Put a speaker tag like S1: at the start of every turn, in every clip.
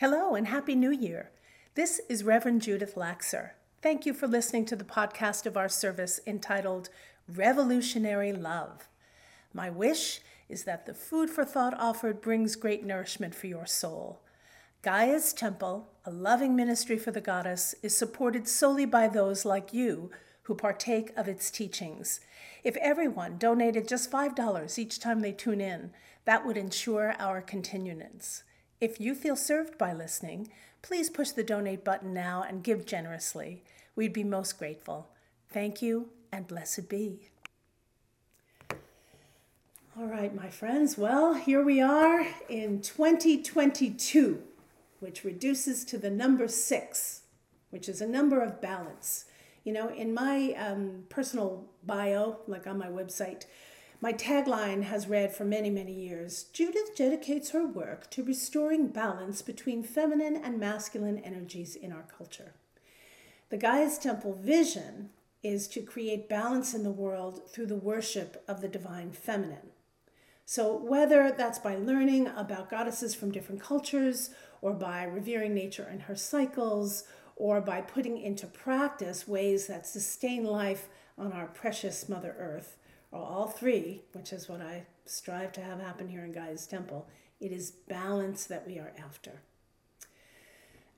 S1: Hello and Happy New Year. This is Reverend Judith Laxer. Thank you for listening to the podcast of our service entitled Revolutionary Love. My wish is that the food for thought offered brings great nourishment for your soul. Gaia's Temple, a loving ministry for the goddess, is supported solely by those like you who partake of its teachings. If everyone donated just $5 each time they tune in, that would ensure our continuance. If you feel served by listening, please push the donate button now and give generously. We'd be most grateful. Thank you and blessed be. All right, my friends. Well, here we are in 2022, which reduces to the number six, which is a number of balance. You know, in my um, personal bio, like on my website, my tagline has read for many, many years Judith dedicates her work to restoring balance between feminine and masculine energies in our culture. The Gaia's Temple vision is to create balance in the world through the worship of the divine feminine. So, whether that's by learning about goddesses from different cultures, or by revering nature and her cycles, or by putting into practice ways that sustain life on our precious Mother Earth, or all three, which is what I strive to have happen here in Gaia's Temple, it is balance that we are after.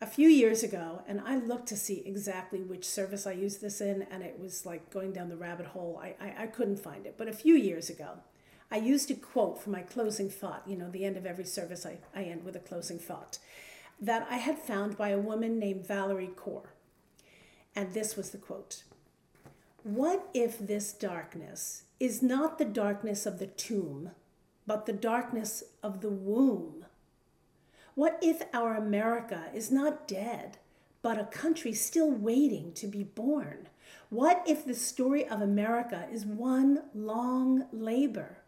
S1: A few years ago, and I looked to see exactly which service I used this in, and it was like going down the rabbit hole. I, I, I couldn't find it. But a few years ago, I used a quote for my closing thought. You know, the end of every service, I, I end with a closing thought that I had found by a woman named Valerie Kaur. And this was the quote What if this darkness is not the darkness of the tomb, but the darkness of the womb. What if our America is not dead, but a country still waiting to be born? What if the story of America is one long labor?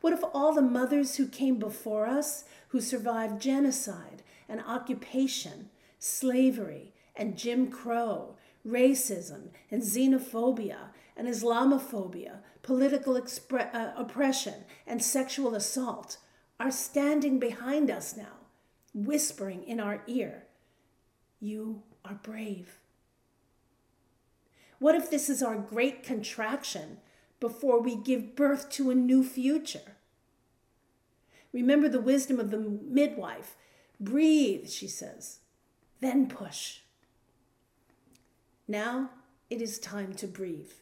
S1: What if all the mothers who came before us, who survived genocide and occupation, slavery and Jim Crow, racism and xenophobia and Islamophobia, political expre- uh, oppression, and sexual assault are standing behind us now, whispering in our ear, You are brave. What if this is our great contraction before we give birth to a new future? Remember the wisdom of the midwife. Breathe, she says, then push. Now it is time to breathe.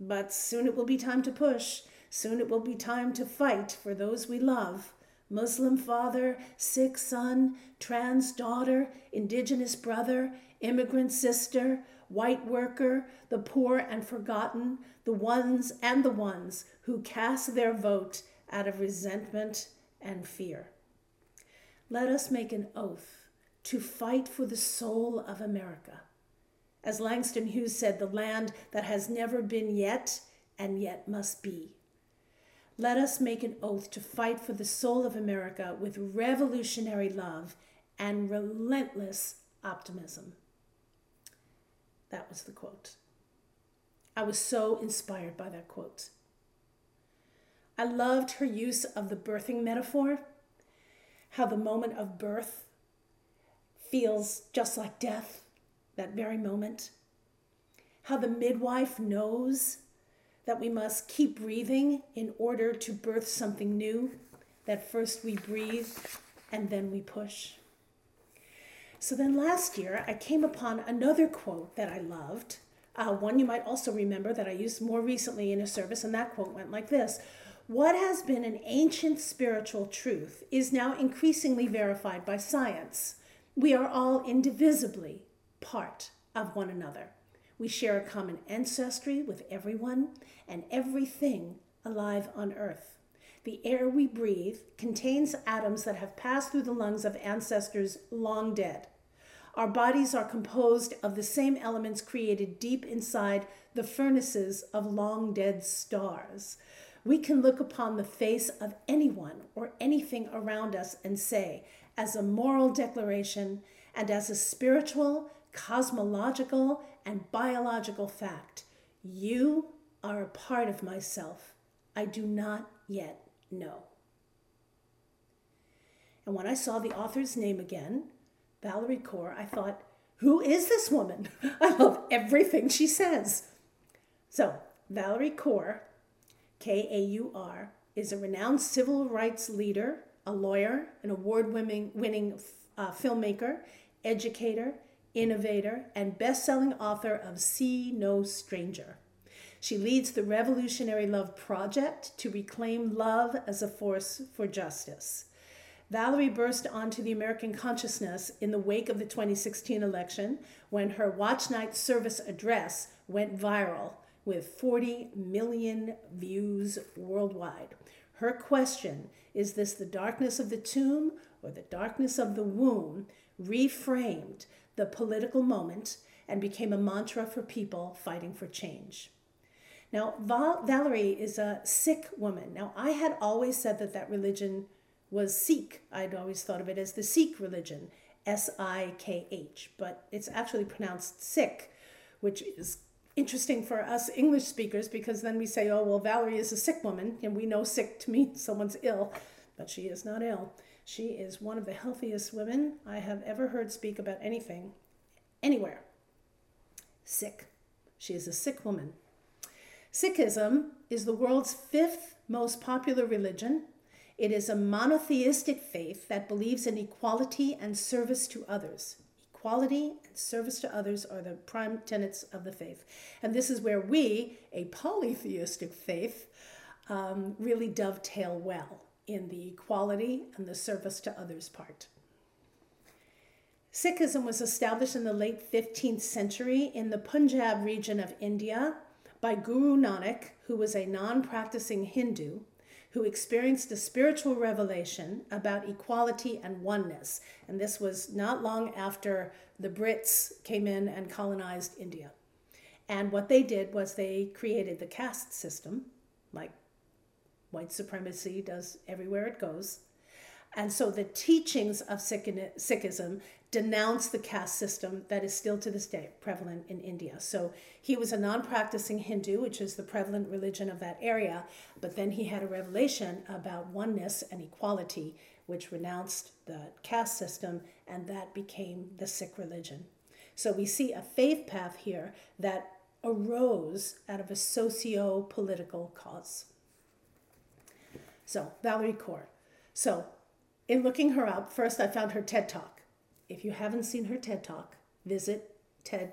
S1: But soon it will be time to push. Soon it will be time to fight for those we love Muslim father, Sikh son, trans daughter, indigenous brother, immigrant sister, white worker, the poor and forgotten, the ones and the ones who cast their vote out of resentment and fear. Let us make an oath to fight for the soul of America as Langston Hughes said, the land that has never been yet and yet must be. Let us make an oath to fight for the soul of America with revolutionary love and relentless optimism. That was the quote. I was so inspired by that quote. I loved her use of the birthing metaphor, how the moment of birth feels just like death that very moment. How the midwife knows that we must keep breathing in order to birth something new, that first we breathe and then we push. So then last year, I came upon another quote that I loved. Uh, one you might also remember that I used more recently in a service, and that quote went like this What has been an ancient spiritual truth is now increasingly verified by science. We are all indivisibly part of one another. We share a common ancestry with everyone and everything alive on earth. The air we breathe contains atoms that have passed through the lungs of ancestors long dead. Our bodies are composed of the same elements created deep inside the furnaces of long dead stars. We can look upon the face of anyone or anything around us and say, as a moral declaration and as a spiritual cosmological and biological fact. You are a part of myself I do not yet know. And when I saw the author's name again, Valerie Kaur, I thought, who is this woman? I love everything she says. So, Valerie Kaur, K A U R, is a renowned civil rights leader, a lawyer, an award winning uh, filmmaker, educator, innovator, and best selling author of See No Stranger. She leads the Revolutionary Love Project to reclaim love as a force for justice. Valerie burst onto the American consciousness in the wake of the 2016 election when her Watch Night service address went viral with 40 million views worldwide. Her question is this the darkness of the tomb or the darkness of the womb reframed the political moment and became a mantra for people fighting for change. Now, Val- Valerie is a Sikh woman. Now, I had always said that that religion was Sikh. I'd always thought of it as the Sikh religion, S I K H, but it's actually pronounced Sikh, which is interesting for us English speakers because then we say, oh, well, Valerie is a sick woman, and we know sick to mean someone's ill, but she is not ill. She is one of the healthiest women I have ever heard speak about anything, anywhere. Sick. She is a sick woman. Sikhism is the world's fifth most popular religion it is a monotheistic faith that believes in equality and service to others. Equality and service to others are the prime tenets of the faith. And this is where we, a polytheistic faith, um, really dovetail well in the equality and the service to others part. Sikhism was established in the late 15th century in the Punjab region of India by Guru Nanak, who was a non practicing Hindu who experienced a spiritual revelation about equality and oneness. And this was not long after the Brits came in and colonized India. And what they did was they created the caste system, like white supremacy does everywhere it goes. And so the teachings of Sikhism denounce the caste system that is still to this day prevalent in India. So he was a non practicing Hindu, which is the prevalent religion of that area, but then he had a revelation about oneness and equality, which renounced the caste system, and that became the Sikh religion. So we see a faith path here that arose out of a socio political cause. So, Valerie Kaur. So, in looking her up, first I found her TED Talk. If you haven't seen her TED Talk, visit TED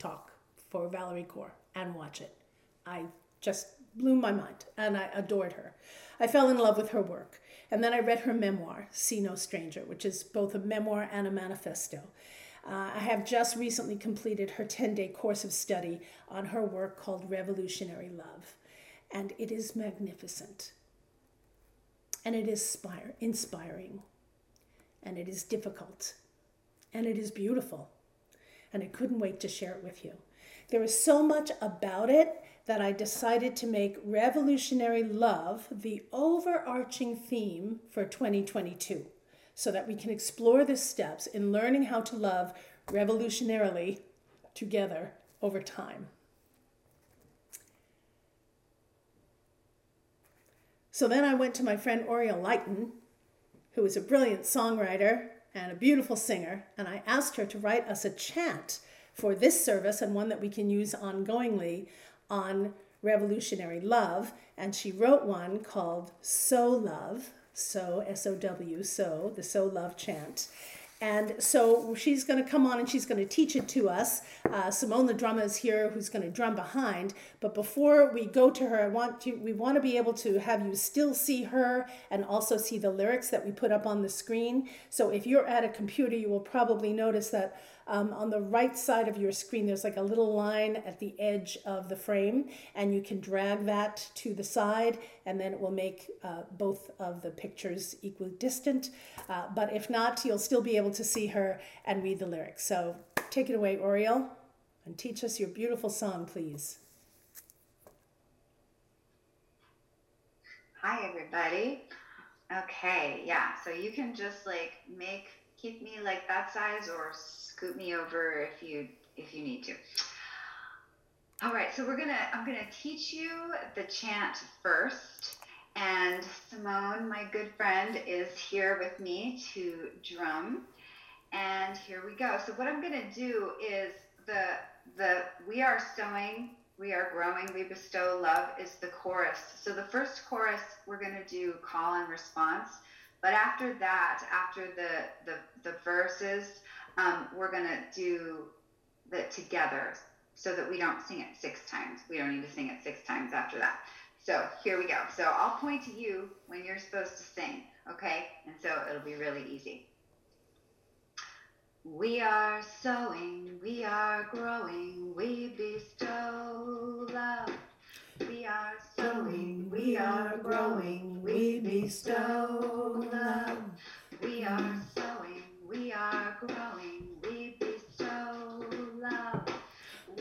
S1: Talk for Valerie Kaur and watch it. I just blew my mind and I adored her. I fell in love with her work. And then I read her memoir, See No Stranger, which is both a memoir and a manifesto. Uh, I have just recently completed her 10 day course of study on her work called Revolutionary Love. And it is magnificent and it is inspiring, and it is difficult, and it is beautiful. And I couldn't wait to share it with you. There is so much about it that I decided to make revolutionary love the overarching theme for 2022 so that we can explore the steps in learning how to love revolutionarily together over time. So then I went to my friend Oriel Lighton, who is a brilliant songwriter and a beautiful singer, and I asked her to write us a chant for this service and one that we can use ongoingly on revolutionary love. And she wrote one called So Love, So, S O W, So, the So Love chant. And so she's going to come on and she's going to teach it to us. Uh, Simone the drummer is here, who's going to drum behind. But before we go to her, I want to we want to be able to have you still see her and also see the lyrics that we put up on the screen. So if you're at a computer, you will probably notice that um, on the right side of your screen, there's like a little line at the edge of the frame, and you can drag that to the side, and then it will make uh, both of the pictures equidistant. Uh, but if not, you'll still be able to see her and read the lyrics. So take it away, Oriel, and teach us your beautiful song, please.
S2: Hi, everybody. Okay, yeah, so you can just like make, keep me like that size or scoot me over if you if you need to. All right, so we're gonna I'm gonna teach you the chant first, and Simone, my good friend, is here with me to drum. And here we go. So what I'm to do is the the we are sowing, we are growing, we bestow love is the chorus. So the first chorus we're to do call and response. But after that, after the the, the verses, um, we're to do the together so that we don't sing it six times. We don't need to sing it six times after that. So here we go. So I'll point to you when you're supposed to sing, okay? And so it'll be really easy. We are sowing, we are growing, we bestow love. We are sowing, we are growing, we bestow love. We are sowing, we are growing, we bestow love.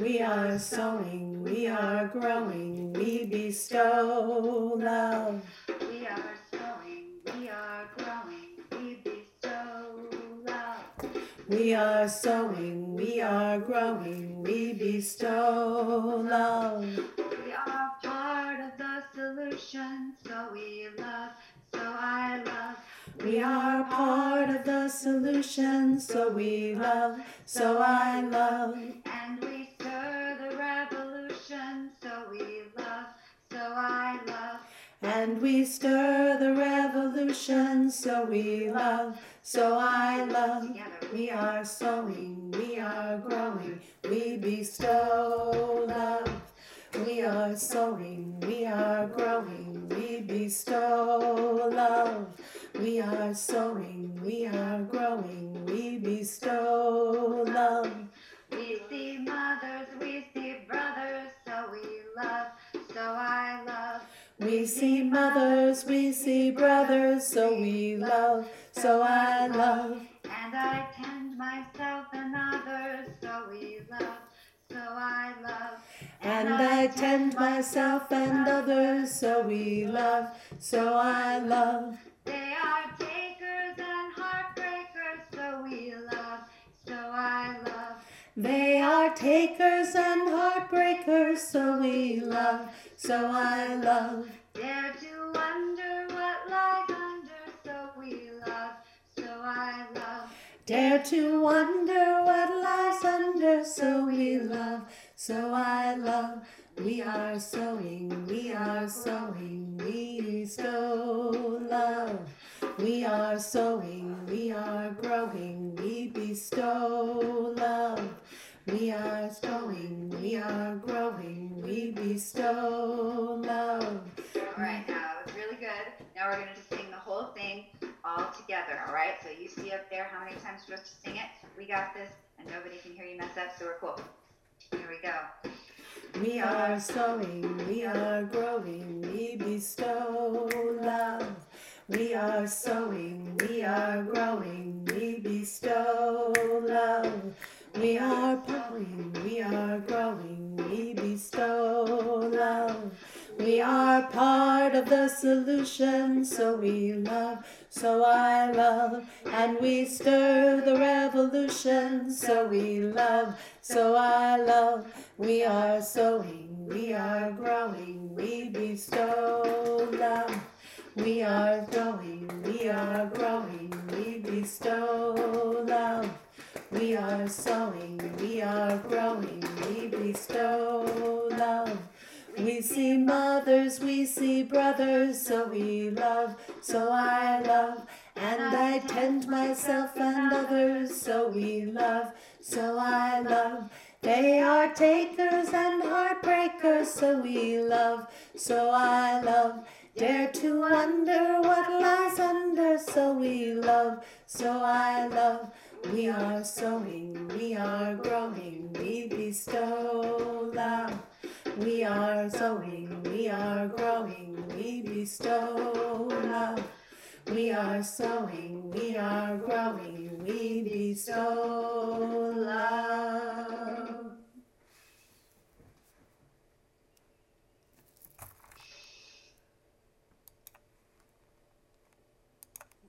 S1: We are sowing, we are growing, we bestow love.
S2: We are sowing, we are growing, we bestow love.
S1: We are sowing, we are growing, we bestow love.
S2: The solution, so we love, so I love.
S1: We are part of the solution, so we love, so I love.
S2: And we stir the revolution, so we love, so I love.
S1: And we stir the revolution, so we love, so I love. We are sowing, we are growing, we bestow love. We are sowing, we are growing, we bestow love. We are sowing, we are growing, we bestow love.
S2: We see mothers, we see brothers, so we love, so I love.
S1: We see mothers, we see brothers, so we love, so I love.
S2: And I tend myself and others, so we love, so I love.
S1: And I tend myself and others, so we love, so I love.
S2: They are takers and heartbreakers, so we love, so I love.
S1: They are takers and heartbreakers, so we love, so I love.
S2: Dare to wonder what lies under, so we love, so I love.
S1: Dare to wonder what lies under, so we love, so I love. We are sowing, we are sowing, we bestow love. We are sowing, we are growing, we bestow love. We are sowing, we are growing, we bestow love.
S2: All right, now that was really good. Now we're going to just sing the whole thing all together, all right? So you see up there how many times we're supposed to sing it. We got this, and nobody can hear you mess up, so we're cool. Here we go.
S1: We are sowing, we are growing, we bestow love. We are sowing, we are growing, we bestow love. We are growing, we are growing, we bestow love. We are part of the solution, so we love, so I love. And we stir the revolution, so we love, so I love. We are sowing, we are growing, we bestow love. We are growing, we are growing, we bestow love. We are sowing, we are growing, we bestow love. We see mothers, we see brothers, so we love, so I love. And I tend myself and others, so we love, so I love. They are takers and heartbreakers, so we love, so I love. Dare to wonder what lies under, so we love, so I love. We are sowing, we are growing, we bestow love. We are sowing, we are growing, we bestow love. We are sowing, we are growing, we bestow love.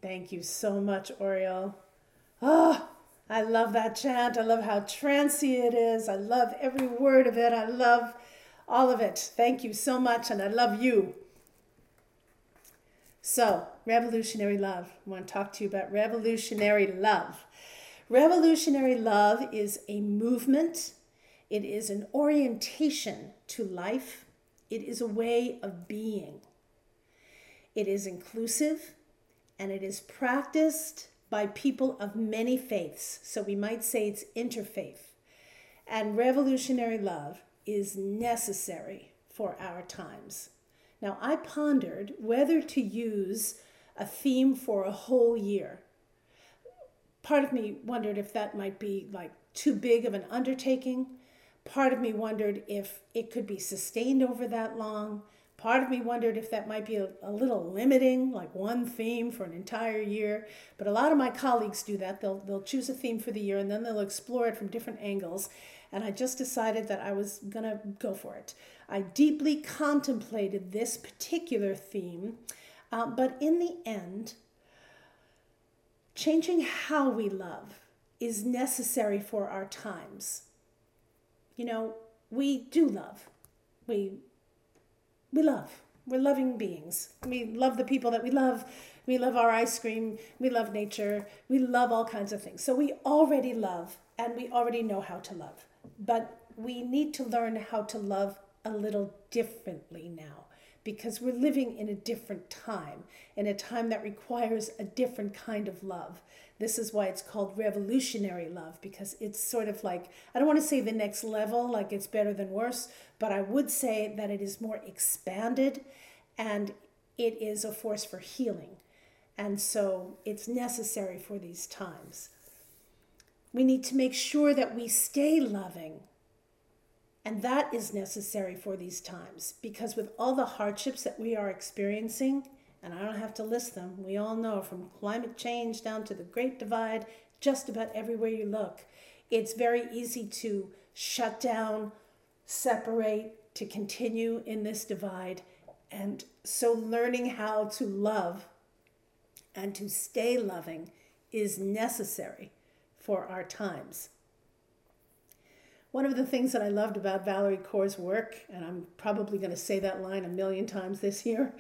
S1: Thank you so much, Oriel. Oh, ah, I love that chant. I love how trancy it is. I love every word of it. I love all of it. Thank you so much, and I love you. So, revolutionary love. I want to talk to you about revolutionary love. Revolutionary love is a movement, it is an orientation to life, it is a way of being. It is inclusive and it is practiced by people of many faiths. So we might say it's interfaith. And revolutionary love is necessary for our times. Now, I pondered whether to use a theme for a whole year. Part of me wondered if that might be like too big of an undertaking. Part of me wondered if it could be sustained over that long. Part of me wondered if that might be a, a, little limiting, like one theme for an entire year. But a lot of my colleagues do that. They'll, they'll choose a theme for the year and then they'll explore it from different angles. And I just decided that I was going to go for it. I deeply contemplated this particular theme, uh, but in the end, changing how we love is necessary for our times. You know, we do love. We we love. We're loving beings. We love the people that we love. We love our ice cream. We love nature. We love all kinds of things. So we already love and we already know how to love. But we need to learn how to love a little differently now because we're living in a different time, in a time that requires a different kind of love. This is why it's called revolutionary love because it's sort of like, I don't want to say the next level, like it's better than worse, but I would say that it is more expanded and it is a force for healing. And so it's necessary for these times. We need to make sure that we stay loving. And that is necessary for these times because with all the hardships that we are experiencing, and I don't have to list them. We all know from climate change down to the Great Divide, just about everywhere you look, it's very easy to shut down, separate, to continue in this divide. And so, learning how to love and to stay loving is necessary for our times. One of the things that I loved about Valerie Kaur's work, and I'm probably going to say that line a million times this year,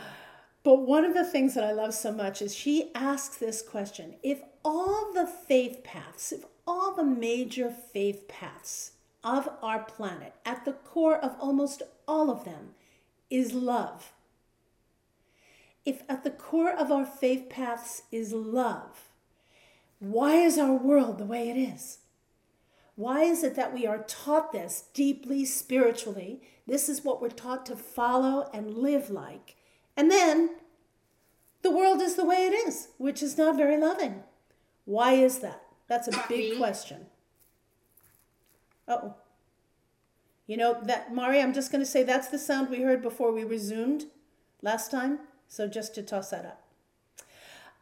S1: but one of the things that I love so much is she asks this question If all the faith paths, if all the major faith paths of our planet, at the core of almost all of them, is love, if at the core of our faith paths is love, why is our world the way it is? Why is it that we are taught this deeply spiritually? This is what we're taught to follow and live like. And then the world is the way it is, which is not very loving. Why is that? That's a big question. Oh. You know that Mari, I'm just going to say that's the sound we heard before we resumed last time. So just to toss that up.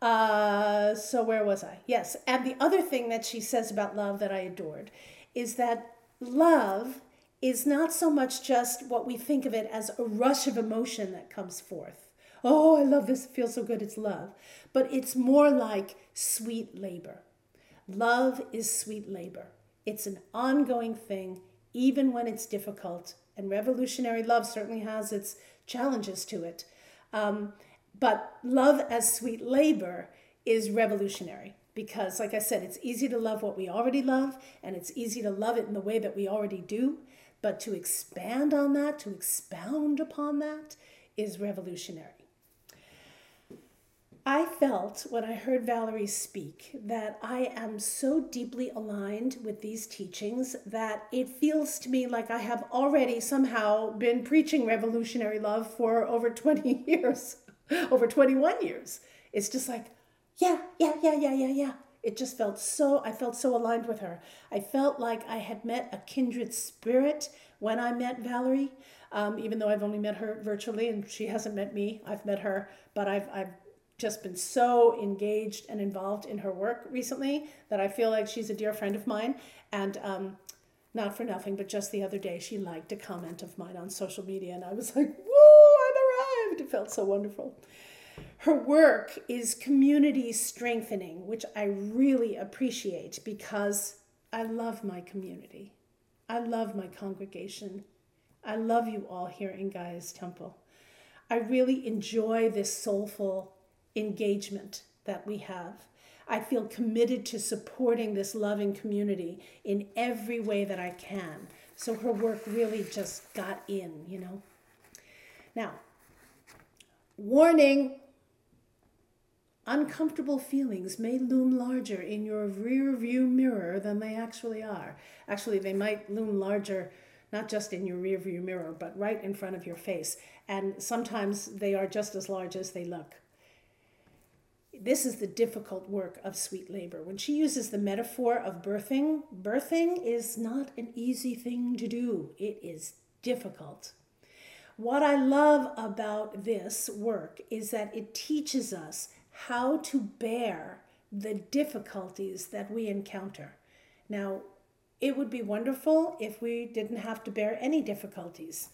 S1: Uh, so where was I? Yes, and the other thing that she says about love that I adored is that love is not so much just what we think of it as a rush of emotion that comes forth. Oh, I love this, it feels so good, it's love. But it's more like sweet labor. Love is sweet labor. It's an ongoing thing, even when it's difficult. And revolutionary love certainly has its challenges to it. Um, but love as sweet labor is revolutionary because, like I said, it's easy to love what we already love, and it's easy to love it in the way that we already do. But to expand on that, to expound upon that, is revolutionary. I felt when I heard Valerie speak that I am so deeply aligned with these teachings that it feels to me like I have already somehow been preaching revolutionary love for over 20 years, over 21 years. It's just like, yeah, yeah, yeah, yeah, yeah, yeah. It just felt so, I felt so aligned with her. I felt like I had met a kindred spirit when I met Valerie. Um, even though I've only met her virtually and she hasn't met me, I've met her, but I've, I've just been so engaged and involved in her work recently that I feel like she's a dear friend of mine. And um, not for nothing, but just the other day, she liked a comment of mine on social media, and I was like. It felt so wonderful. Her work is community strengthening, which I really appreciate because I love my community. I love my congregation. I love you all here in Gaia's Temple. I really enjoy this soulful engagement that we have. I feel committed to supporting this loving community in every way that I can. So her work really just got in, you know. Now, warning uncomfortable feelings may loom larger in your rear view mirror than they actually are. Actually, they might loom larger not just in your rear view mirror, but right in front of your face. And sometimes they are just as large as they look. This is the difficult work of sweet labor. When she uses the metaphor of birthing, birthing is not an easy thing to do, it is difficult. What I love about this work is that it teaches us how to bear the difficulties that we encounter. Now, it would be wonderful if we didn't have to bear any difficulties.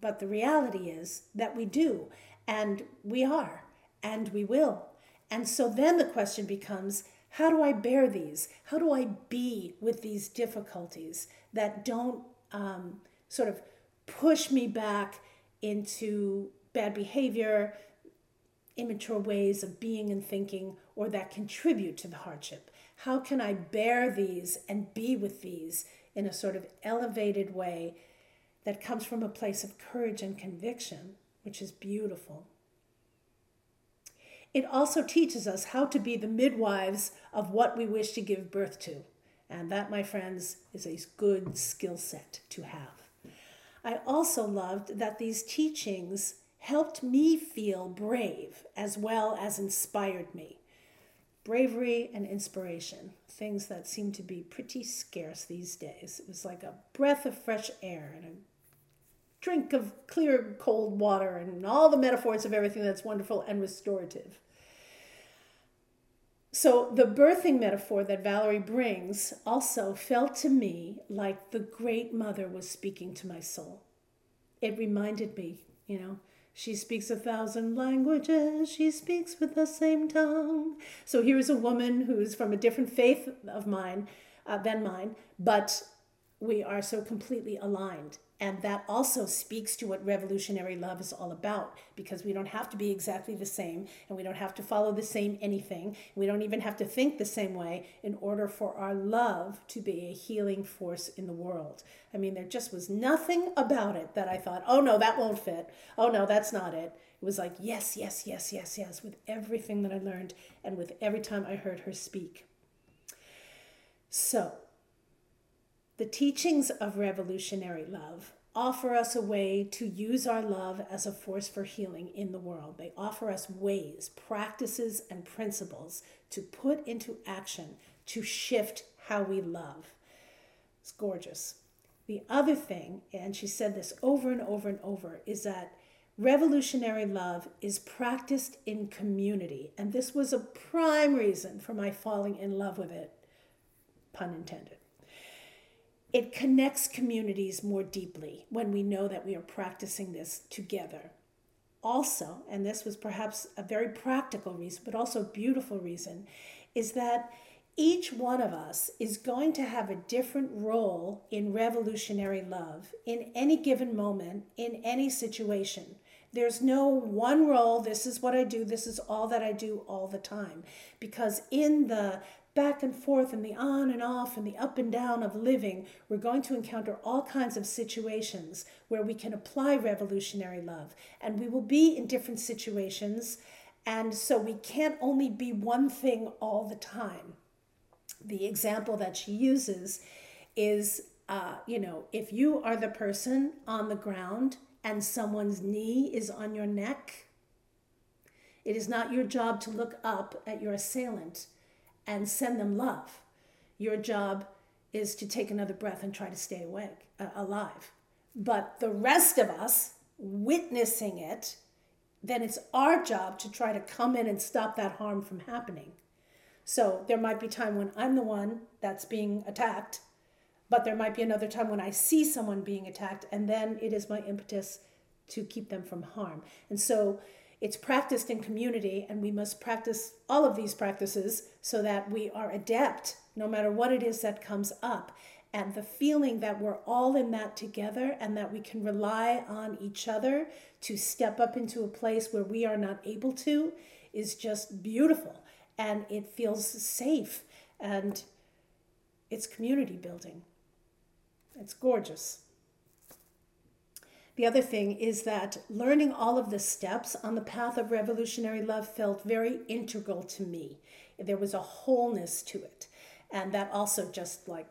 S1: But the reality is that we do, and we are, and we will. And so then the question becomes how do I bear these? How do I be with these difficulties that don't um, sort of push me back into bad behavior, immature ways of being and thinking, or that contribute to the hardship? How can I bear these and be with these in a sort of elevated way that comes from a place of courage and conviction, which is beautiful? It also teaches us how to be the midwives of what we wish to give birth to. And that, my friends, is a good skill set to have. I also loved that these teachings helped me feel brave as well as inspired me bravery and inspiration, things that seem to be pretty scarce these days. It was like a breath of fresh air and a drink of clear, cold water, and all the metaphors of everything that's wonderful and restorative. So, the birthing metaphor that Valerie brings also felt to me like the great mother was speaking to my soul. It reminded me, you know, she speaks a thousand languages, she speaks with the same tongue. So here's a woman who's from a different faith of mine uh, than mine, but we are so completely aligned. And that also speaks to what revolutionary love is all about because we don't have to be exactly the same and we don't have to follow the same anything. We don't even have to think the same way in order for our love to be a healing force in the world. I mean, there just was nothing about it that I thought, oh no, that won't fit. Oh no, that's not it. It was like, yes, yes, yes, yes, yes, with everything that I learned and with every time I heard her speak. So, the teachings of revolutionary love offer us a way to use our love as a force for healing in the world. They offer us ways, practices, and principles to put into action to shift how we love. It's gorgeous. The other thing, and she said this over and over and over, is that revolutionary love is practiced in community. And this was a prime reason for my falling in love with it, pun intended it connects communities more deeply when we know that we are practicing this together. Also, and this was perhaps a very practical reason, but also a beautiful reason, is that each one of us is going to have a different role in revolutionary love in any given moment, in any situation. There's no one role, this is what I do, this is all that I do all the time. Because in the back and forth and the on and off and the up and down of living, we're going to encounter all kinds of situations where we can apply revolutionary love. And we will be in different situations. And so we can't only be one thing all the time. The example that she uses is, uh, you know, if you are the person on the ground and someone's knee is on your neck, it is not your job to look up at your assailant and send them love. Your job is to take another breath and try to stay awake, uh, alive. But the rest of us witnessing it, then it's our job to try to come in and stop that harm from happening. So there might be time when I'm the one that's being attacked, but there might be another time when I see someone being attacked, and then it is my impetus to keep them from harm. And so it's practiced in community, and we must practice all of these practices so that we are adept no matter what it is that comes up. And the feeling that we're all in that together and that we can rely on each other to step up into a place where we are not able to is just beautiful. and it feels safe and it's community building. It's gorgeous. The other thing is that learning all of the steps on the path of revolutionary love felt very integral to me. There was a wholeness to it. And that also just like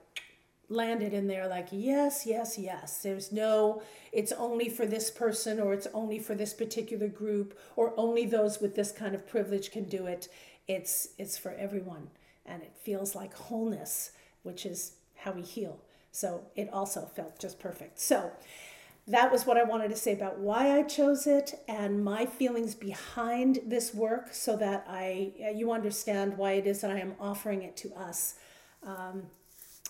S1: landed in there like, yes, yes, yes. There's no, it's only for this person or it's only for this particular group or only those with this kind of privilege can do it. It's, it's for everyone. And it feels like wholeness, which is how we heal. So it also felt just perfect. So, that was what I wanted to say about why I chose it and my feelings behind this work so that I you understand why it is that I am offering it to us um,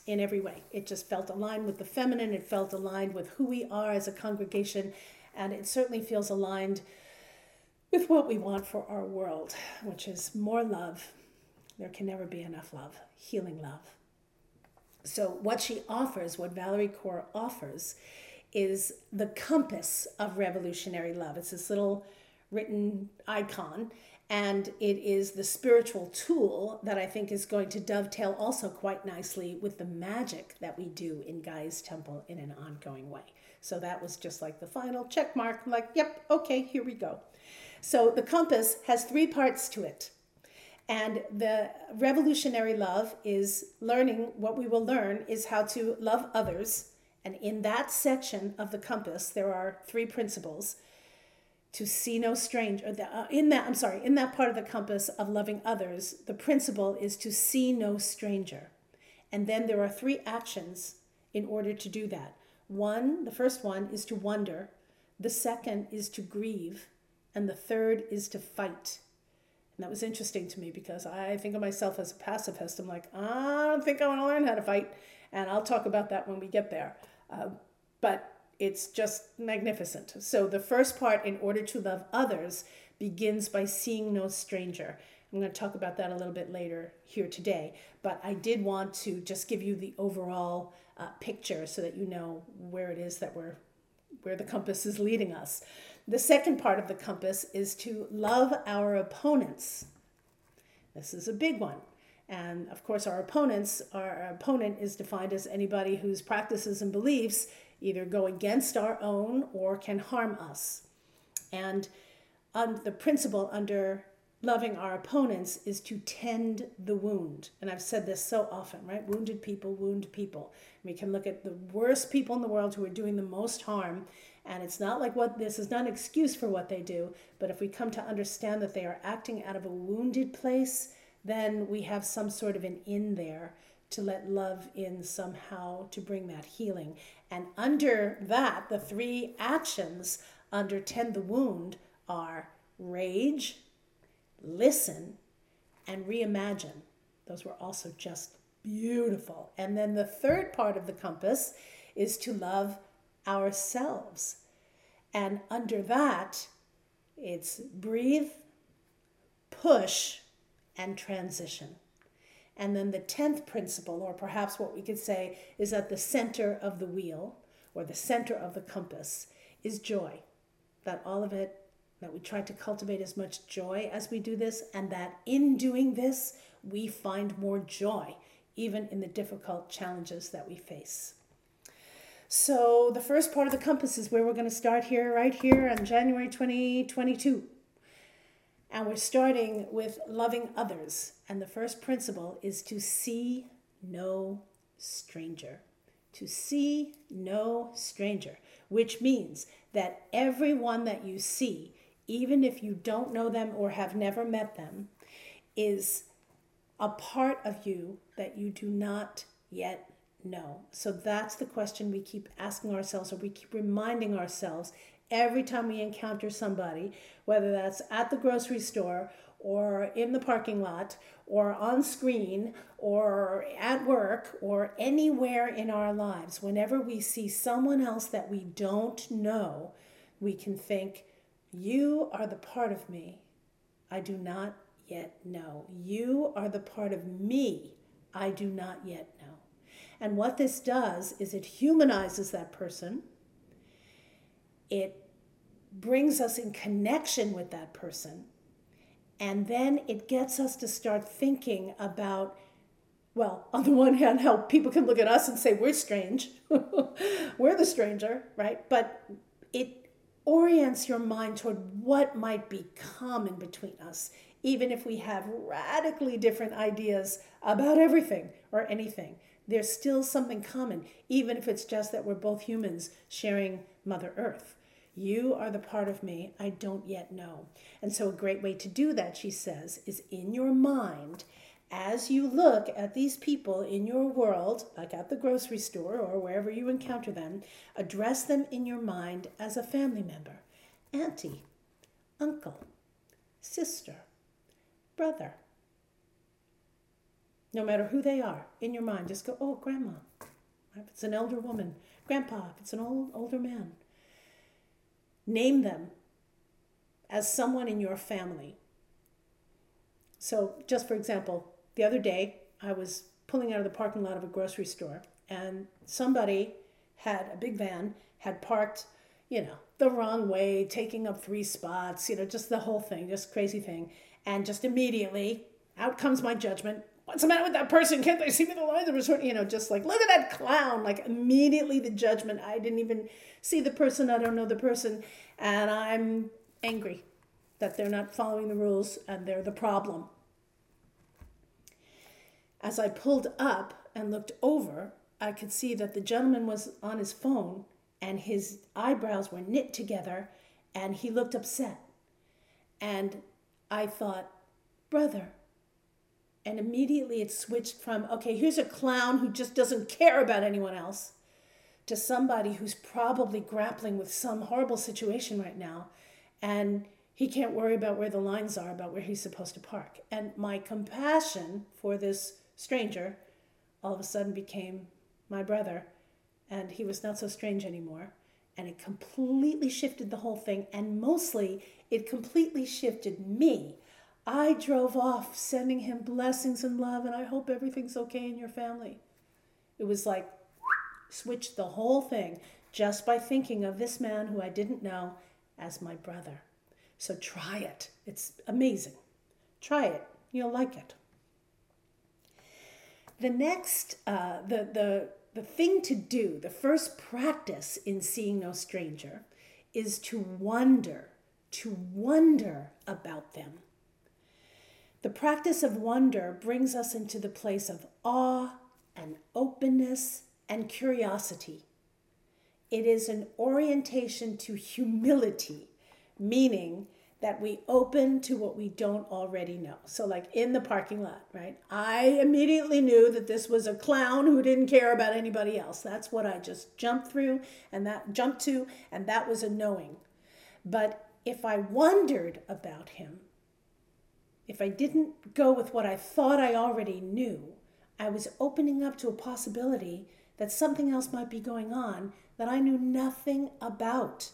S1: in every way. It just felt aligned with the feminine, it felt aligned with who we are as a congregation, and it certainly feels aligned with what we want for our world, which is more love. There can never be enough love, healing love. So, what she offers, what Valerie Kaur offers, is the compass of revolutionary love. It's this little written icon, and it is the spiritual tool that I think is going to dovetail also quite nicely with the magic that we do in Gaia's Temple in an ongoing way. So that was just like the final check mark. I'm like, yep, okay, here we go. So the compass has three parts to it. And the revolutionary love is learning what we will learn is how to love others and in that section of the compass, there are three principles to see no stranger. Uh, in that, I'm sorry, in that part of the compass of loving others, the principle is to see no stranger. And then there are three actions in order to do that. One, the first one is to wonder, the second is to grieve, and the third is to fight. And that was interesting to me because I think of myself as a pacifist. I'm like, I don't think I want to learn how to fight. And I'll talk about that when we get there. Uh, but it's just magnificent. So the first part, in order to love others, begins by seeing no stranger. I'm going to talk about that a little bit later here today, but I did want to just give you the overall uh, picture so that you know where it is that we're where the compass is leading us. The second part of the compass is to love our opponents. This is a big one. And of course, our opponents, our opponent is defined as anybody whose practices and beliefs either go against our own or can harm us. And um, the principle under loving our opponents is to tend the wound. And I've said this so often, right? Wounded people wound people. We can look at the worst people in the world who are doing the most harm. And it's not like what this is not an excuse for what they do, but if we come to understand that they are acting out of a wounded place, then we have some sort of an in there to let love in somehow to bring that healing. And under that, the three actions under tend the wound are rage, listen, and reimagine. Those were also just beautiful. And then the third part of the compass is to love ourselves. And under that, it's breathe, push, and transition. And then the 10th principle, or perhaps what we could say, is at the center of the wheel or the center of the compass is joy. That all of it, that we try to cultivate as much joy as we do this, and that in doing this, we find more joy, even in the difficult challenges that we face. So, the first part of the compass is where we're going to start here, right here on January 2022. And we're starting with loving others. And the first principle is to see no stranger. To see no stranger, which means that everyone that you see, even if you don't know them or have never met them, is a part of you that you do not yet know. So that's the question we keep asking ourselves, or we keep reminding ourselves every time we encounter somebody, whether that's at the grocery store or in the parking lot or on screen or at work or anywhere in our lives, whenever we see someone else that we don't know, we can think, You are the part of me I do not yet know. You are the part of me I do not yet know. And what this does is it humanizes that person it brings us in connection with that person And then it gets us to start thinking about, well, on the one hand, how people can look at us and say we're strange, we're the stranger, right? But it orients your mind toward what might be common between us, even if we have radically different ideas about everything or anything. There's still something common, even if it's just that we're both humans sharing Mother Earth. You are the part of me I don't yet know. And so, a great way to do that, she says, is in your mind, as you look at these people in your world, like at the grocery store or wherever you encounter them, address them in your mind as a family member auntie, uncle, sister, brother. No matter who they are, in your mind, just go, oh, grandma. If it's an elder woman, grandpa, if it's an old older man. Name them as someone in your family. So, just for example, the other day I was pulling out of the parking lot of a grocery store and somebody had a big van, had parked, you know, the wrong way, taking up three spots, you know, just the whole thing, just crazy thing. And just immediately out comes my judgment. What's the matter with that person? Can't they see me the lines? Of you know, just like, look at that clown. Like immediately the judgment. I didn't even see the person. I don't know the person. And I'm angry that they're not following the rules and they're the problem. As I pulled up and looked over, I could see that the gentleman was on his phone and his eyebrows were knit together and he looked upset. And I thought, brother. And immediately it switched from, okay, here's a clown who just doesn't care about anyone else to somebody who's probably grappling with some horrible situation right now and he can't worry about where the lines are about where he's supposed to park. And my compassion for this stranger all of a sudden became my brother and he was not so strange anymore. And it completely shifted the whole thing and mostly it completely shifted me i drove off sending him blessings and love and i hope everything's okay in your family it was like switched the whole thing just by thinking of this man who I didn't know as my brother. So try it. It's amazing. Try it. You'll like it. The next, uh, the, the, the thing to do, the first practice in seeing no stranger, is to wonder, to wonder about them. The practice of wonder brings us into the place of awe and openness and curiosity. It is an orientation to humility, meaning that we open to what we don't already know. So, like in the parking lot, right? I immediately knew that this was a clown who didn't care about anybody else. That's what I just jumped through and that jumped to, and that was a knowing. But if I wondered about him, if I didn't go with what I thought I already knew, I was opening up to a possibility that something else might be going on that I knew nothing about.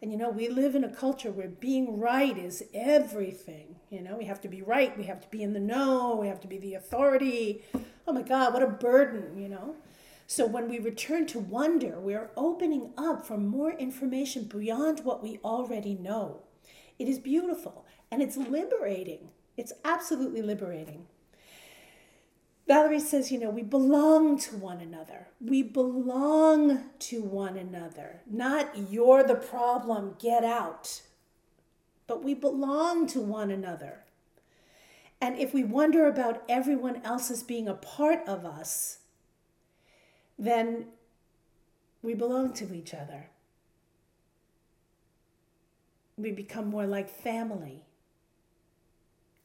S1: And you know, we live in a culture where being right is everything. You know, we have to be right, we have to be in the know, we have to be the authority. Oh my God, what a burden, you know? So when we return to wonder, we're opening up for more information beyond what we already know. It is beautiful and it's liberating. It's absolutely liberating. Valarie says, you know, we belong to one another. We belong to one another. Not you're the problem, get out. But we belong to one another. And if we wonder about everyone else as being a part of us, then we belong to each other. We become more like family.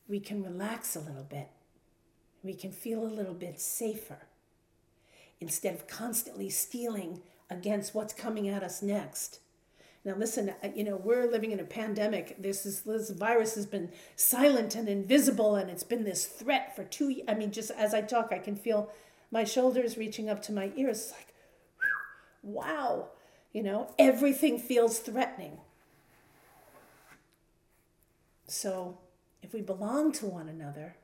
S1: We can relax a little bit we can feel a little bit safer instead of constantly steeling against what's coming at us next. Now, listen, uh, you know, we're living in a pandemic. This, is, this virus has been silent and invisible, and it's been this threat for two I mean, just as I talk, I can feel my shoulders reaching up to my ears. Like, wow, you know, everything feels threatening. So, if we belong to one another,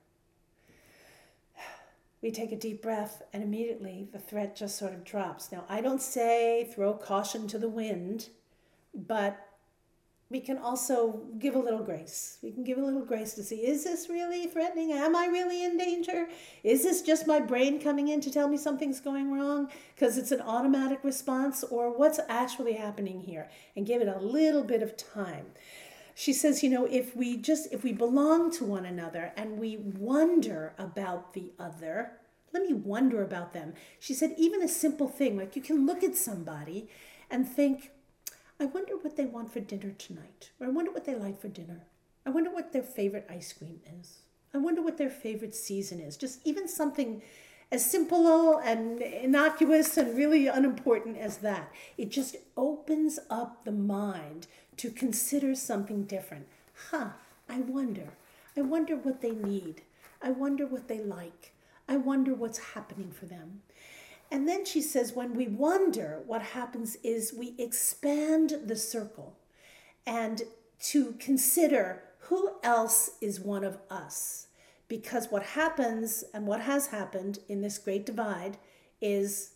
S1: we take a deep breath and immediately the threat just sort of drops. Now, I don't say throw caution to the wind, but we can also give a little grace. We can give a little grace to see is this really threatening? Am I really in danger? Is this just my brain coming in to tell me something's going wrong because it's an automatic response or what's actually happening here? And give it a little bit of time. She says, you know, if we just if we belong to one another and we wonder about the other, let me wonder about them. She said even a simple thing like you can look at somebody and think I wonder what they want for dinner tonight, or I wonder what they like for dinner. I wonder what their favorite ice cream is. I wonder what their favorite season is. Just even something as simple and innocuous and really unimportant as that. It just opens up the mind to consider something different. Huh, I wonder. I wonder what they need. I wonder what they like. I wonder what's happening for them. And then she says, when we wonder, what happens is we expand the circle and to consider who else is one of us. Because what happens and what has happened in this great divide is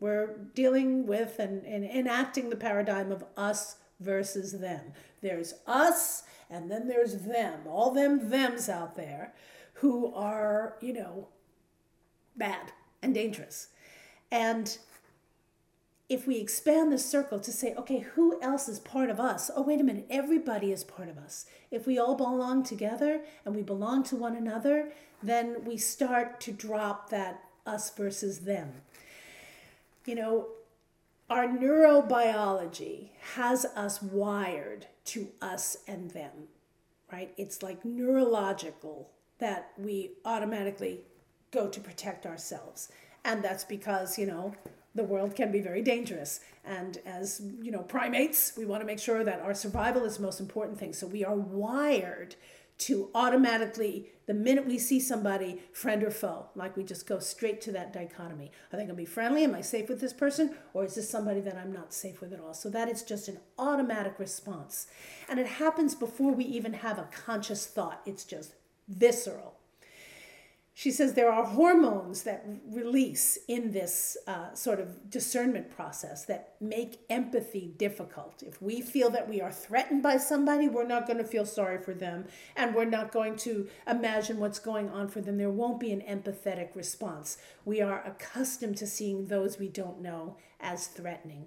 S1: we're dealing with and, and enacting the paradigm of us versus them. There's us and then there's them, all them thems out there who are, you know, bad and dangerous. And if we expand the circle to say, okay, who else is part of us? Oh, wait a minute, everybody is part of us. If we all belong together and we belong to one another, then we start to drop that us versus them. You know, our neurobiology has us wired to us and them, right? It's like neurological that we automatically go to protect ourselves. And that's because, you know, the world can be very dangerous. And as, you know, primates, we want to make sure that our survival is the most important thing. So we are wired to automatically, the minute we see somebody, friend or foe, like we just go straight to that dichotomy. Are they going to be friendly? Am I safe with this person? Or is this somebody that I'm not safe with at all? So that is just an automatic response. And it happens before we even have a conscious thought, it's just visceral she says there are hormones that release in this uh, sort of discernment process that make empathy difficult. If we feel that we are threatened by somebody, we're not going to feel sorry for them and we're not going to imagine what's going on for them. There won't be an empathetic response. We are accustomed to seeing those we don't know as threatening.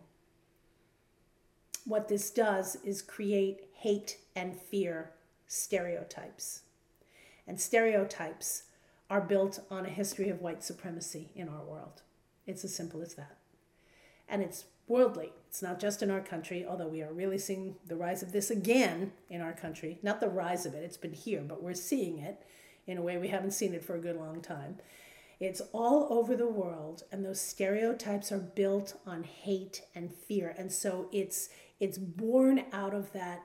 S1: What this does is create hate and fear stereotypes. And stereotypes are built on a history of white supremacy in our world. It's as simple as that. And it's worldly. It's not just in our country, although we are really seeing the rise of this again in our country. Not the rise of it, it's been here, but we're seeing it in a way we haven't seen it for a good long time. It's all over the world, and those stereotypes are built on hate and fear. And so it's it's born out of that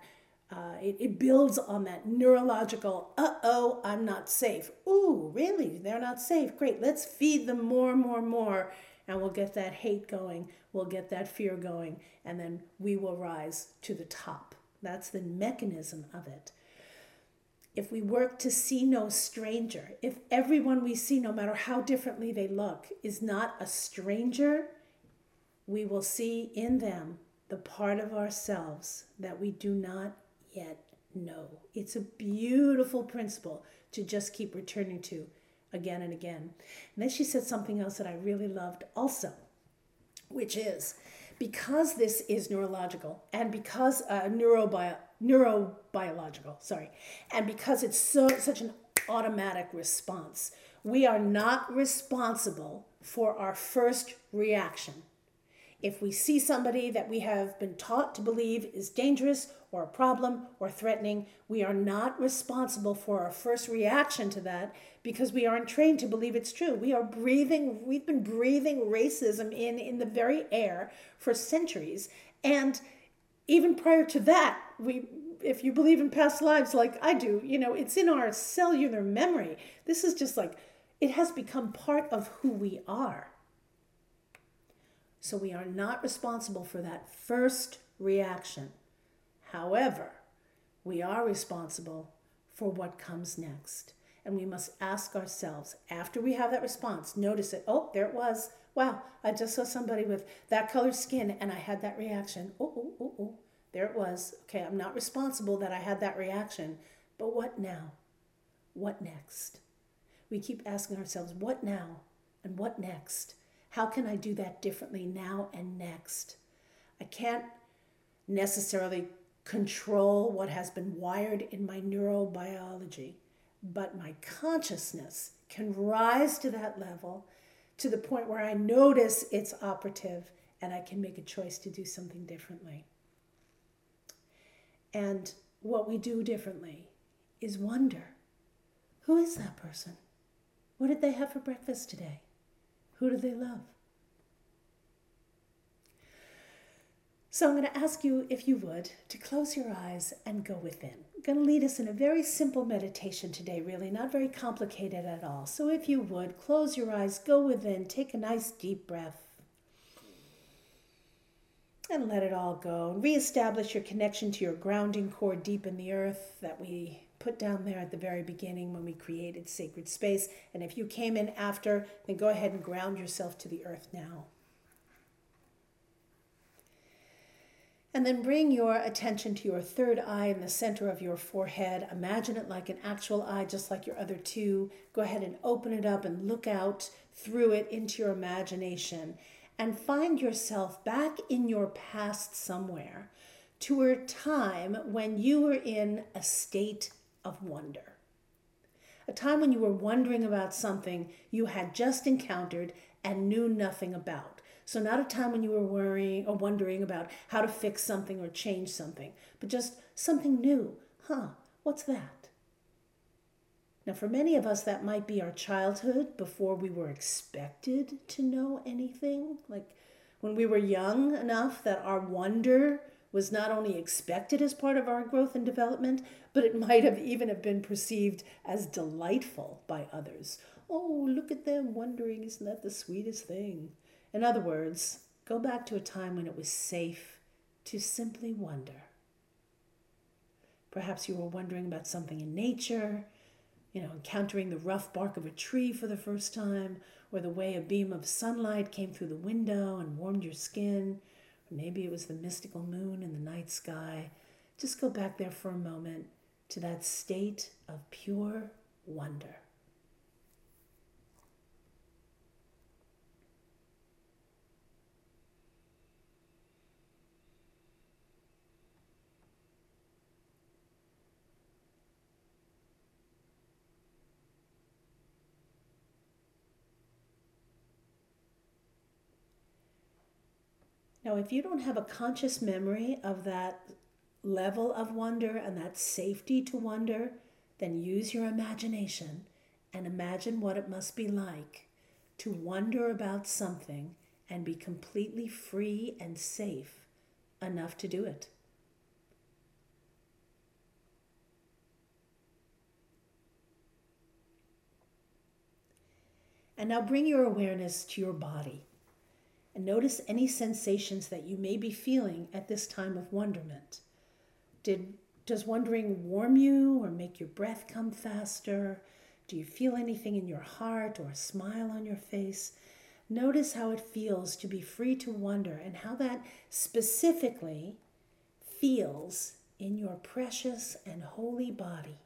S1: uh, it, it builds on that neurological, uh oh, I'm not safe. Ooh, really? They're not safe. Great. Let's feed them more, more, more. And we'll get that hate going. We'll get that fear going. And then we will rise to the top. That's the mechanism of it. If we work to see no stranger, if everyone we see, no matter how differently they look, is not a stranger, we will see in them the part of ourselves that we do not yet know. It's a beautiful principle to just keep returning to again and again. And then she said something else that I really loved also, which is because this is neurological and because uh, neurobio, neurobiological, sorry, and because it's so such an automatic response, we are not responsible for our first reaction. If we see somebody that we have been taught to believe is dangerous or a problem or threatening, we are not responsible for our first reaction to that because we aren't trained to believe it's true. We are breathing, we've been breathing racism in in the very air for centuries. And even prior to that, we if you believe in past lives like I do, you know, it's in our cellular memory. This is just like it has become part of who we are. So we are not responsible for that first reaction. However, we are responsible for what comes next. And we must ask ourselves, after we have that response, notice it. Oh, there it was. Wow, I just saw somebody with that color skin and I had that reaction. Oh, oh, oh, oh. There it was. Okay, I'm not responsible that I had that reaction, but what now? What next? We keep asking ourselves, what now? And what next? How can I do that differently now and next? I can't necessarily control what has been wired in my neurobiology, but my consciousness can rise to that level to the point where I notice it's operative and I can make a choice to do something differently. And what we do differently is wonder who is that person? What did they have for breakfast today? Who do they love? So I'm going to ask you, if you would, to close your eyes and go within. I'm going to lead us in a very simple meditation today, really, not very complicated at all. So if you would, close your eyes, go within, take a nice deep breath, and let it all go. Reestablish your connection to your grounding core deep in the earth that we put down there at the very beginning when we created sacred space. And if you came in after, then go ahead and ground yourself to the earth now. And then bring your attention to your third eye in the center of your forehead. Imagine it like an actual eye, just like your other two. Go ahead and open it up and look out through it into your imagination. And find yourself back in your past somewhere to a time when you were in a state of wonder. A time when you were wondering about something you had just encountered and knew nothing about. So, not a time when you were worrying or wondering about how to fix something or change something, but just something new. Huh, what's that? Now, for many of us, that might be our childhood before we were expected to know anything. Like when we were young enough that our wonder was not only expected as part of our growth and development, but it might have even have been perceived as delightful by others. Oh, look at them wondering, isn't that the sweetest thing? In other words, go back to a time when it was safe to simply wonder. Perhaps you were wondering about something in nature, you know, encountering the rough bark of a tree for the first time, or the way a beam of sunlight came through the window and warmed your skin, maybe it was the mystical moon in the night sky. Just go back there for a moment to that state of pure wonder. Now, if you don't have a conscious memory of that level of wonder and that safety to wonder, then use your imagination and imagine what it must be like to wonder about something and be completely free and safe enough to do it. And now bring your awareness to your body and notice any sensations that you may be feeling at this time of wonderment. Did, does wondering warm you or make your breath come faster? Do you feel anything in your heart or a smile on your face? Notice how it feels to be free to wonder and how that specifically feels in your precious and holy body.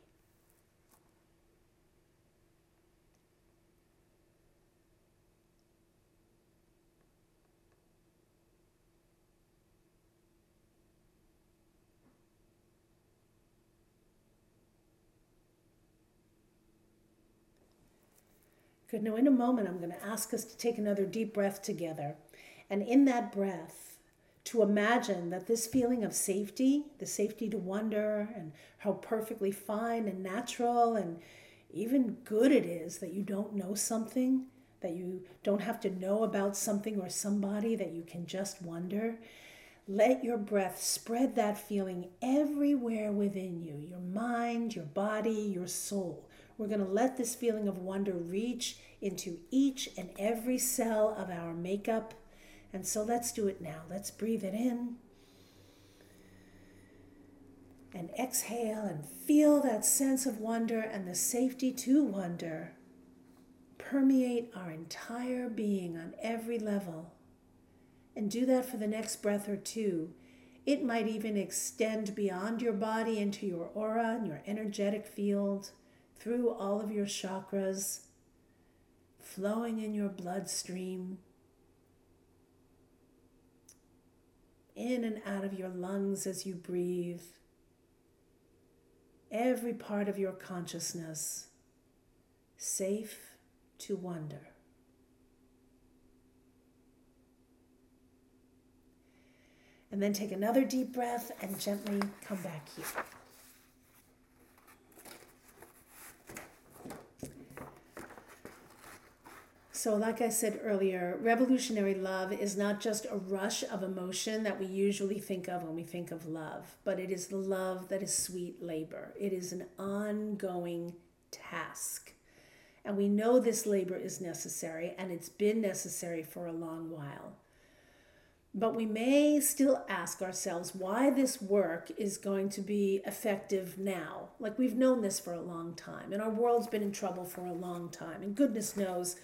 S1: Good. Now, in a moment, I'm going to ask us to take another deep breath together. And in that breath, to imagine that this feeling of safety, the safety to wonder, and how perfectly fine and natural and even good it is that you don't know something, that you don't have to know about something or somebody, that you can just wonder. Let your breath spread that feeling everywhere within you your mind, your body, your soul. We're going to let this feeling of wonder reach into each and every cell of our makeup. And so let's do it now. Let's breathe it in and exhale and feel that sense of wonder and the safety to wonder permeate our entire being on every level. And do that for the next breath or two, It might even extend beyond your body into your aura and your energetic field, through all of your chakras, flowing in your bloodstream, in and out of your lungs as you breathe. Every part of your consciousness safe to wonder. And then take another deep breath and gently come back here. So, like I said earlier, revolutionary love is not just a rush of emotion that we usually think of when we think of love, but it is the love that is sweet labor. It is an ongoing task. And we know this labor is necessary, and it's been necessary for a long while. But we may still ask ourselves why this work is going to be effective now. Like we've known this for a long time, and our world's been in trouble for a long time. And goodness knows,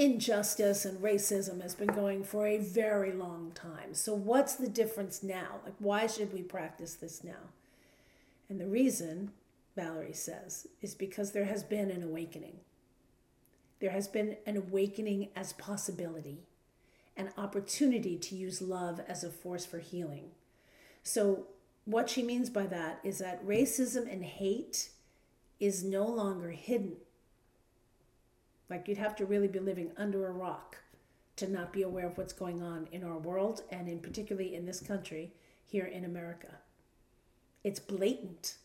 S1: injustice and racism has been going for a very long time. So, what's the difference now? Like, why should we practice this now? And the reason, Valarie says, is because there has been an awakening. There has been an awakening as possibility an opportunity to use love as a force for healing. So, what she means by that is that racism and hate is no longer hidden. Like, you'd have to really be living under a rock to not be aware of what's going on in our world and, in particularly, in this country here in America. It's blatant.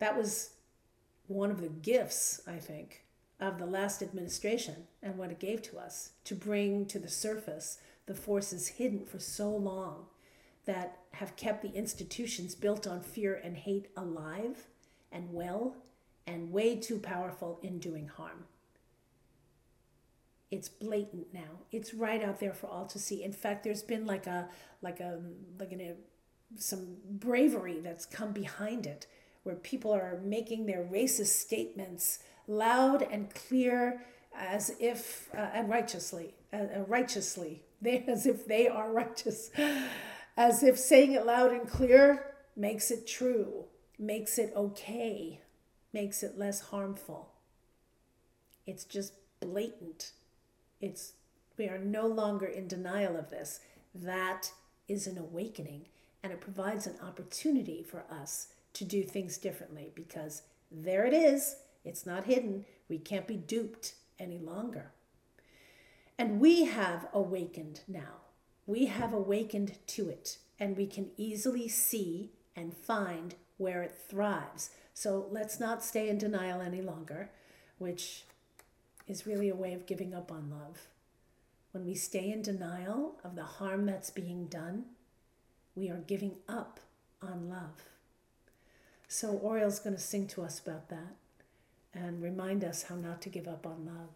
S1: That was one of the gifts, I think, of the last administration and what it gave to us to bring to the surface the forces hidden for so long that have kept the institutions built on fear and hate alive and well and way too powerful in doing harm. It's blatant now. It's right out there for all to see. In fact, there's been like a like a like an, a, some bravery that's come behind it where people are making their racist statements loud and clear as if uh, and righteously uh, uh, righteously they as if they are righteous as if saying it loud and clear makes it true makes it okay makes it less harmful it's just blatant it's we are no longer in denial of this that is an awakening and it provides an opportunity for us to do things differently because there it is it's not hidden. We can't be duped any longer. And we have awakened now. We have awakened to it, and we can easily see and find where it thrives. So let's not stay in denial any longer, which is really a way of giving up on love. When we stay in denial of the harm that's being done, we are giving up on love. So Oriel's going to sing to us about that and remind us how not to give up on love.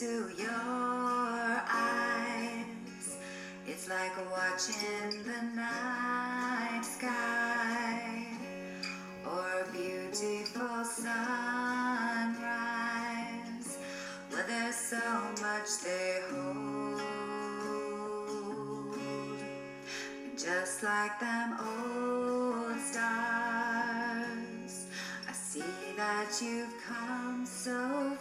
S2: Into your eyes. It's like watching the night sky or a beautiful sunrise where there's so much they hold. Just like them old stars, I see that you've come so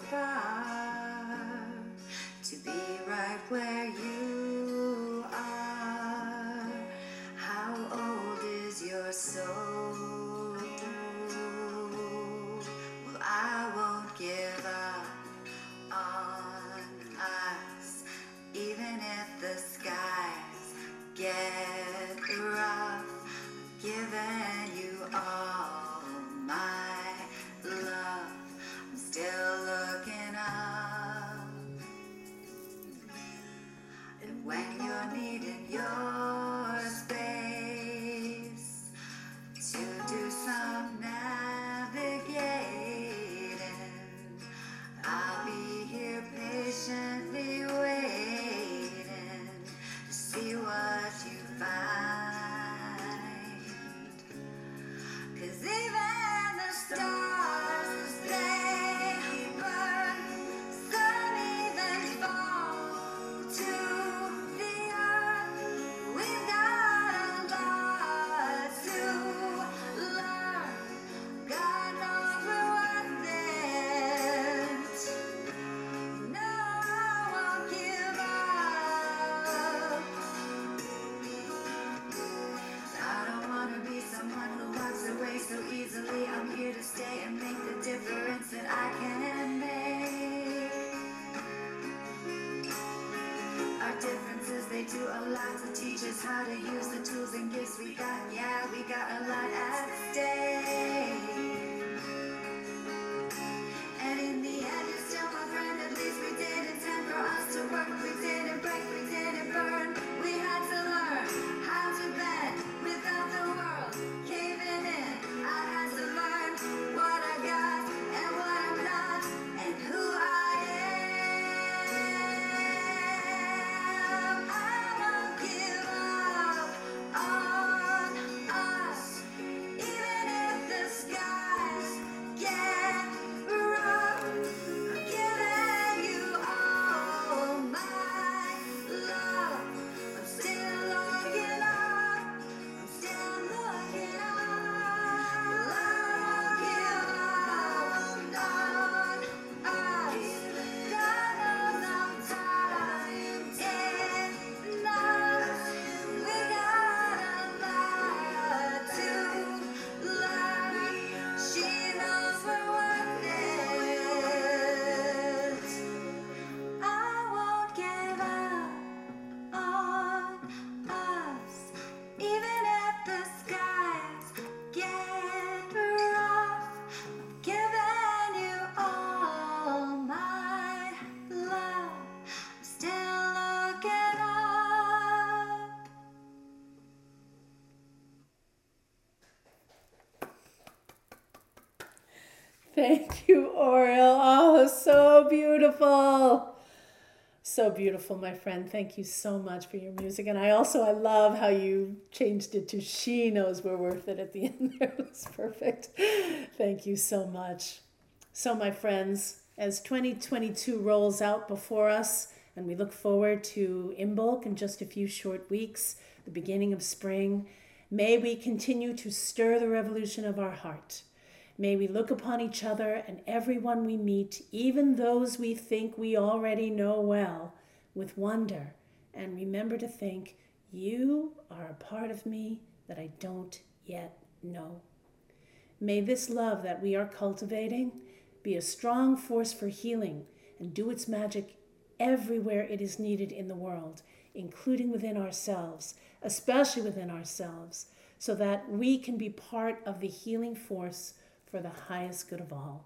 S1: So beautiful, my friend. Thank you so much for your music. And I also I love how you changed it to she knows we're worth it at the end there. It was perfect. Thank you so much. So, my friends, as 2022 rolls out before us, and we look forward to Imbolc in just a few short weeks, the beginning of spring, may we continue to stir the revolution of our heart. May we look upon each other and everyone we meet, even those we think we already know well, with wonder, and remember to think, you are a part of me that I don't yet know. May this love that we are cultivating be a strong force for healing and do its magic everywhere it is needed in the world, including within ourselves, especially within ourselves, so that we can be part of the healing force for the highest good of all.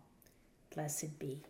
S1: Blessed be.